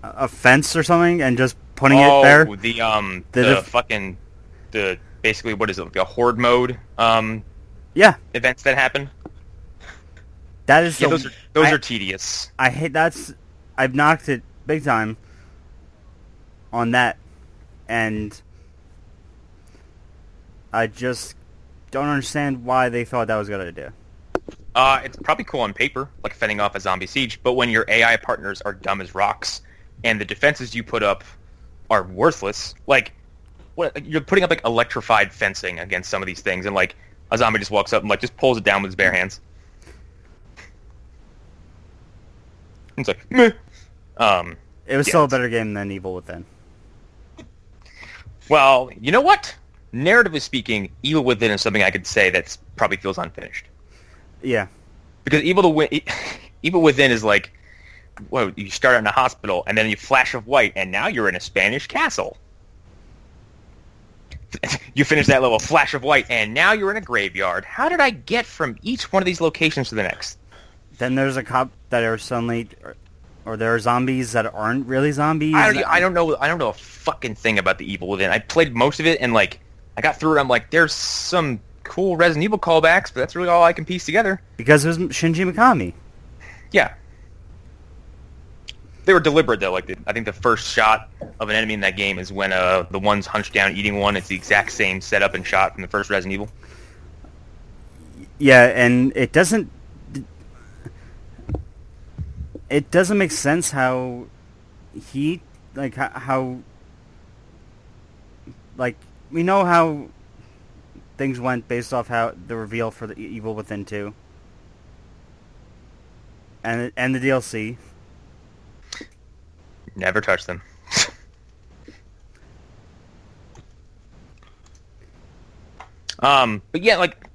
Speaker 3: a fence or something, and just putting
Speaker 1: oh,
Speaker 3: it there.
Speaker 1: the um
Speaker 3: The
Speaker 1: the,
Speaker 3: def-
Speaker 1: fucking the basically what is it like a horde mode um
Speaker 3: Yeah,
Speaker 1: events that happen.
Speaker 3: that is
Speaker 1: Yeah, those are those
Speaker 3: I-
Speaker 1: are tedious.
Speaker 3: I hate that's. I've knocked it big time. On that, and I just don't understand why they thought that was a good idea.
Speaker 1: Uh, it's probably cool on paper, like fending off a zombie siege, but when your AI partners are dumb as rocks and the defenses you put up are worthless, like what you're putting up like electrified fencing against some of these things, and like a zombie just walks up and like just pulls it down with his bare hands. It's like, meh. Um,
Speaker 3: It was
Speaker 1: Yeah,
Speaker 3: still a better game than Evil Within.
Speaker 1: well, you know what? Narratively speaking, Evil Within is something I could say that's probably feels unfinished.
Speaker 3: Yeah,
Speaker 1: because evil to win, evil within is like well, you start out in a hospital, and then you flash of white, and now you're in a Spanish castle. you finish that level, flash of white, and now you're in a graveyard. How did I get from each one of these locations to the next?
Speaker 3: Then there's a cop that are suddenly, or, there are zombies that aren't really zombies.
Speaker 1: I don't, I don't know. I don't know a fucking thing about the Evil Within. I played most of it, and like, I got through it. I'm like, there's some cool Resident Evil callbacks, but that's really all I can piece together.
Speaker 3: because it was Shinji Mikami.
Speaker 1: Yeah. They were deliberate though. Like the, I think the first shot of an enemy in that game is when uh the one's hunched down eating one. It's the exact same setup and shot from the first Resident Evil.
Speaker 3: Yeah, and it doesn't. It doesn't make sense how he like how, how like we know how things went based off how the reveal for the Evil Within two and and the DLC.
Speaker 1: Never touch them. um, but yeah, like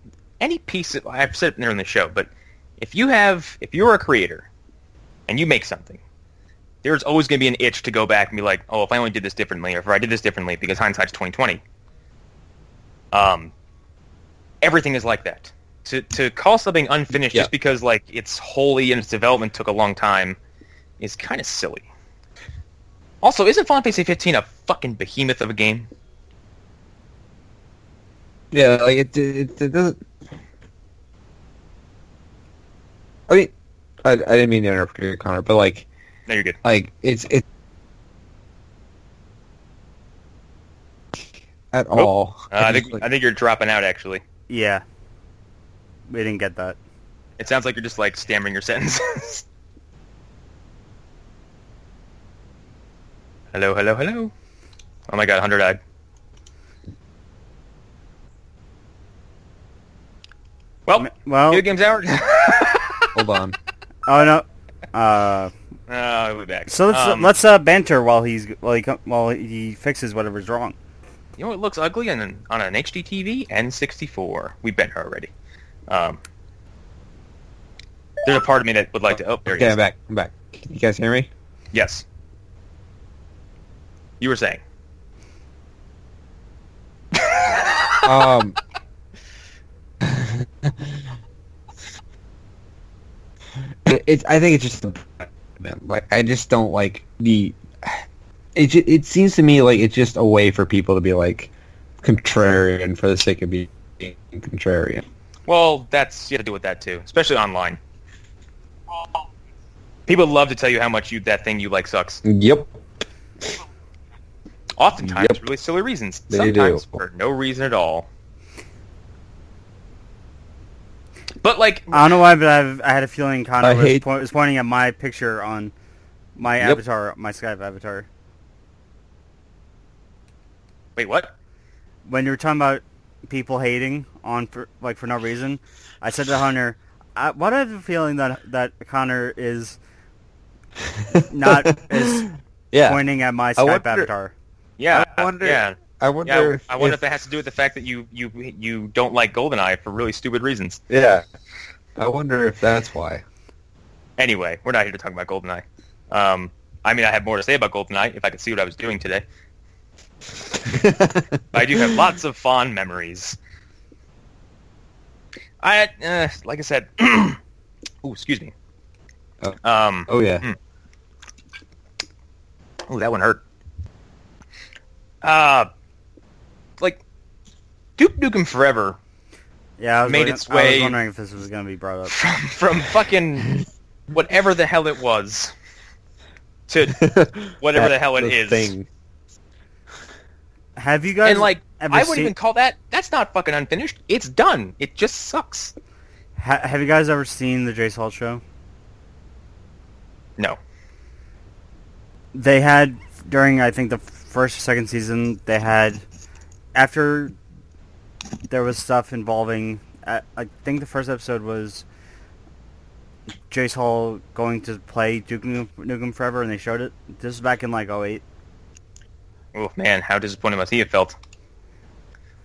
Speaker 1: any piece of, I've said it there in the show, but if you have, if you're a creator and you make something, there's always going to be an itch to go back and be like, oh, if I only did this differently, or if I did this differently, because hindsight's 2020. Um, everything is like that. To to call something unfinished
Speaker 2: Yeah.
Speaker 1: just because like it's holy and its development took a long time is kind of silly. Also, isn't Final Fantasy 15 a fucking behemoth of a game?
Speaker 2: Yeah, like it, it, it doesn't. I mean, I, I didn't mean to interrupt you, Connor, but like,
Speaker 1: No, you're good.
Speaker 2: like it's it at
Speaker 1: Oh,
Speaker 2: all.
Speaker 1: Uh, I think I think you're dropping out. Actually,
Speaker 3: Yeah, we didn't get that.
Speaker 1: it sounds like you're just like stammering your sentences. hello, hello, hello. Oh my god, Hunter died. Well,
Speaker 3: Well,
Speaker 1: video games hour.
Speaker 2: hold on.
Speaker 3: oh no. Uh,
Speaker 1: oh, I'll be back.
Speaker 3: so let's
Speaker 1: Um,
Speaker 3: let's uh, banter while he's while he com- while he fixes whatever's wrong.
Speaker 1: You know, it looks ugly on an, on an HD TV N64. We've been here already. Um, there's a part of me that would like to. Oh, there he
Speaker 2: Okay,
Speaker 1: is.
Speaker 2: I'm back. I'm back. Can you guys hear me?
Speaker 1: Yes. You were saying.
Speaker 2: Um. it's. I think it's just like I just don't like the. It it seems to me like it's just a way for people to be like contrarian for the sake of being contrarian.
Speaker 1: Well, that's you have to deal with that too, especially online. People love to tell you how much you that thing you like sucks.
Speaker 2: Yep.
Speaker 1: Oftentimes,
Speaker 2: Yep.
Speaker 1: for really silly reasons.
Speaker 2: They do.
Speaker 1: Sometimes for no reason at all. But like,
Speaker 3: I don't know why, but I've, I had a feeling Connor
Speaker 2: I
Speaker 3: was,
Speaker 2: hate-
Speaker 3: po- was pointing at my picture on my
Speaker 2: Yep.
Speaker 3: avatar, my Skype avatar.
Speaker 1: Wait, what?
Speaker 3: When you were talking about people hating on for like for no reason, I said to Hunter, I, "What I have a feeling that that Connor is not is
Speaker 2: Yeah.
Speaker 3: pointing at my
Speaker 2: I
Speaker 3: Skype
Speaker 2: wonder-
Speaker 3: avatar."
Speaker 1: Yeah,
Speaker 2: I wonder-
Speaker 1: yeah,
Speaker 2: I wonder.
Speaker 1: yeah.
Speaker 2: if,
Speaker 1: I wonder if,
Speaker 2: if-
Speaker 1: that has to do with the fact that you you you don't like GoldenEye for really stupid reasons.
Speaker 2: Yeah. I wonder if that's why.
Speaker 1: Anyway, we're not here to talk about GoldenEye. Um, I mean, I have more to say about GoldenEye if I could see what I was doing today. I do have lots of fond memories. I, uh, like I said, ooh, excuse me.
Speaker 2: Oh.
Speaker 1: Um,
Speaker 2: oh yeah.
Speaker 1: ooh, that one hurt. Uh, like, Duke Nukem Forever
Speaker 3: Yeah, I was,
Speaker 1: Made its
Speaker 3: I was
Speaker 1: way-
Speaker 3: wondering if this was going to be brought up.
Speaker 1: from from fucking whatever the hell it was to whatever the hell it
Speaker 2: the
Speaker 1: is.
Speaker 2: Thing.
Speaker 3: Have you guys
Speaker 1: and like,
Speaker 3: ever
Speaker 1: I wouldn't
Speaker 3: seen-
Speaker 1: even call that. That's not fucking unfinished. It's done. It just sucks.
Speaker 3: ha- have you guys ever seen the Jace Hall show?
Speaker 1: No.
Speaker 3: they had during I think the first or second season they had after there was stuff involving I I think the first episode was Jace Hall going to play Duke Nukem Nukem Forever and they showed it. This is back in like 08.
Speaker 1: Oh man, how disappointed must he have felt?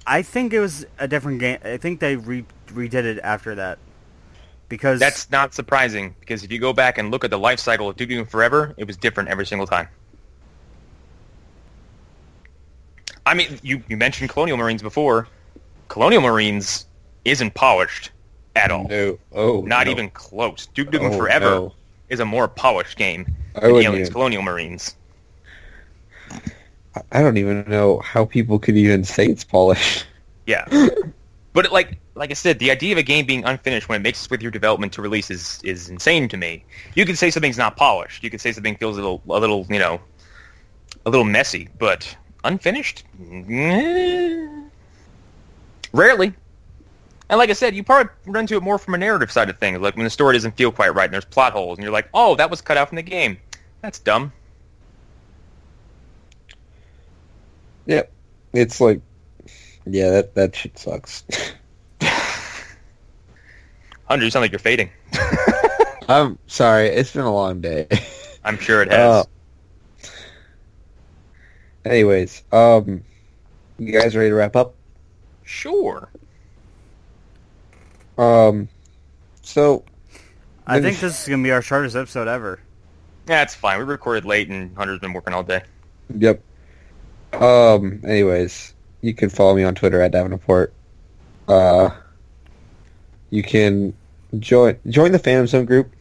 Speaker 3: I think it was a different game. I think they re- redid it after that. because
Speaker 1: That's not surprising because if you go back and look at the life cycle of Duke Nukem Forever, it was different every single time. I mean, you, you mentioned Colonial Marines before. Colonial Marines isn't polished at all.
Speaker 2: No. Oh,
Speaker 1: Not
Speaker 2: no.
Speaker 1: even close. Duke Nukem
Speaker 2: Oh,
Speaker 1: Forever
Speaker 2: no.
Speaker 1: is a more polished game
Speaker 2: I
Speaker 1: than
Speaker 2: wouldn't
Speaker 1: Aliens
Speaker 2: even-
Speaker 1: Colonial Marines.
Speaker 2: I don't even know how people could even say it's polished.
Speaker 1: Yeah. but it, like like I said, the idea of a game being unfinished when it makes way through development to release is, is insane to me. You could say something's not polished. You could say something feels a little a little, you know, a little messy, but unfinished? Eh. Rarely. And like I said, you probably run into it more from a narrative side of things, like when the story doesn't feel quite right and there's plot holes and you're like, "Oh, that was cut out from the game." That's dumb.
Speaker 2: Yep. It's like, yeah, that that shit sucks.
Speaker 1: Hunter, you sound like you're fading.
Speaker 2: I'm sorry. It's been a long day.
Speaker 1: I'm sure it has.
Speaker 2: Uh, anyways, um, you guys ready to wrap up?
Speaker 1: sure.
Speaker 2: Um, so
Speaker 3: I think this is gonna be our shortest episode ever.
Speaker 1: Yeah, it's fine. We recorded late, and Hunter's been working all day.
Speaker 2: Yep. Um. Anyways, you can follow me on Twitter at Davenport. Uh, you can join join the Phantom Zone group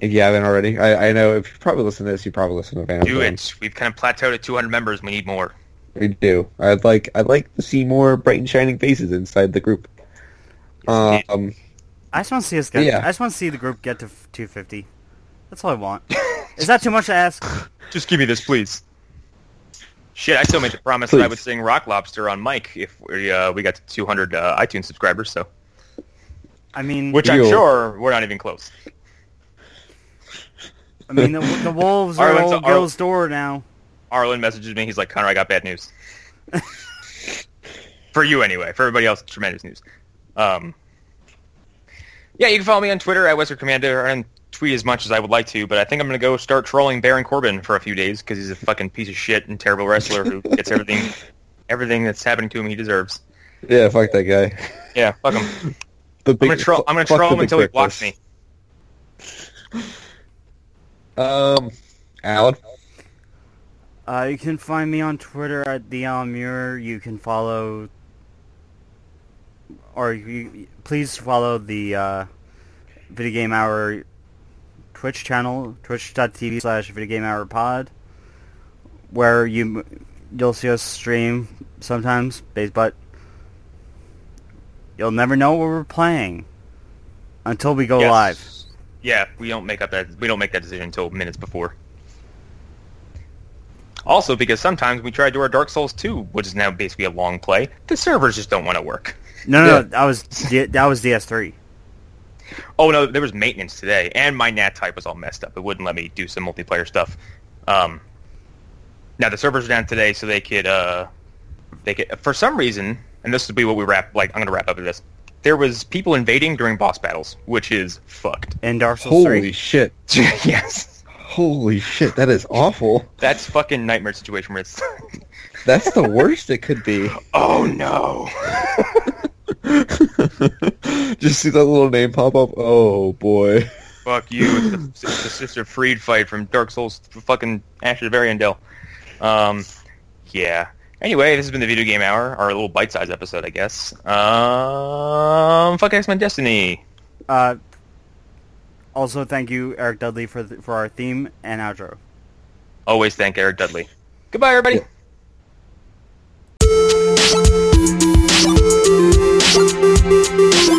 Speaker 2: if you haven't already. I, I know if you probably listen to this, you probably listen to Phantom
Speaker 1: Do
Speaker 2: Zone.
Speaker 1: it. We've kind of plateaued at 200 members. We need more.
Speaker 2: We do. I'd like I'd like to see more bright and shining faces inside the group.
Speaker 1: Yes, indeed.
Speaker 2: Um.
Speaker 3: I just want to see us get.
Speaker 2: Yeah.
Speaker 3: I just want to see the group get to 250. That's all I want. Is that too much to ask?
Speaker 1: Just give me this, please. Shit, I still made the promise that I would sing Rock Lobster on mic if we, uh, we got to 200 uh, iTunes subscribers. So,
Speaker 3: I mean,
Speaker 1: which I'm sure we're not even close.
Speaker 3: I mean, the, the wolves are
Speaker 1: Arlen's-
Speaker 3: old
Speaker 1: Ar-
Speaker 3: Gil's door now.
Speaker 1: Arlen messages me. He's like, Connor, I got bad news. For you, anyway. For everybody else, tremendous news. Um, yeah, you can follow me on Twitter at Western Commander and tweet as much as I would like to, but I think I'm going to go start trolling Baron Corbin for a few days because he's a fucking piece of shit and terrible wrestler who gets everything everything that's happening to him he deserves.
Speaker 2: Yeah. Fuck that guy.
Speaker 1: Yeah, fuck him.
Speaker 2: The
Speaker 1: I'm gonna troll. I'm gonna troll him until he
Speaker 2: quick
Speaker 1: blocks me.
Speaker 2: Um, Alan.
Speaker 3: Uh, you can find me on Twitter at the Alan Muir. You can follow, or you, please follow the uh, Video Game Hour Twitch channel, twitch.tv slash Video Game Hour Pod, where you you'll see us stream sometimes, base, but you'll never know what we're playing until we go
Speaker 1: Yes.
Speaker 3: live.
Speaker 1: Yeah, we don't make up that we don't make that decision until minutes before. Also, because sometimes we try to do our Dark Souls 2, which is now basically a long play, the servers just don't want to work.
Speaker 3: No, no,
Speaker 2: Yeah.
Speaker 3: no that was that was DS3.
Speaker 1: Oh no, there was maintenance today, and my NAT type was all messed up. It wouldn't let me do some multiplayer stuff. Um, now the servers are down today, so they could uh, they could for some reason, and this would be what we wrap. Like I'm gonna wrap up with this. There was people invading during boss battles, which is fucked.
Speaker 3: And Dark Souls
Speaker 2: Holy
Speaker 3: 3.
Speaker 2: shit!
Speaker 1: yes,
Speaker 2: Holy shit! That is awful.
Speaker 1: that's fucking nightmare situation where it's.
Speaker 2: That's the worst it could be.
Speaker 1: oh no.
Speaker 2: Just see that little name pop up. Oh boy.
Speaker 1: Fuck you. It's the, it's the Sister Friede fight from Dark Souls fucking Ashes of Ariandel. Um, yeah. Anyway, this has been the Video Game Hour, our little bite-sized episode, I guess. Um, fuck X-Men Destiny.
Speaker 3: Uh, also, thank you, Eric Dudley, for the, for our theme and outro.
Speaker 1: Always thank Eric Dudley. Goodbye, everybody. Yeah.
Speaker 2: Yeah.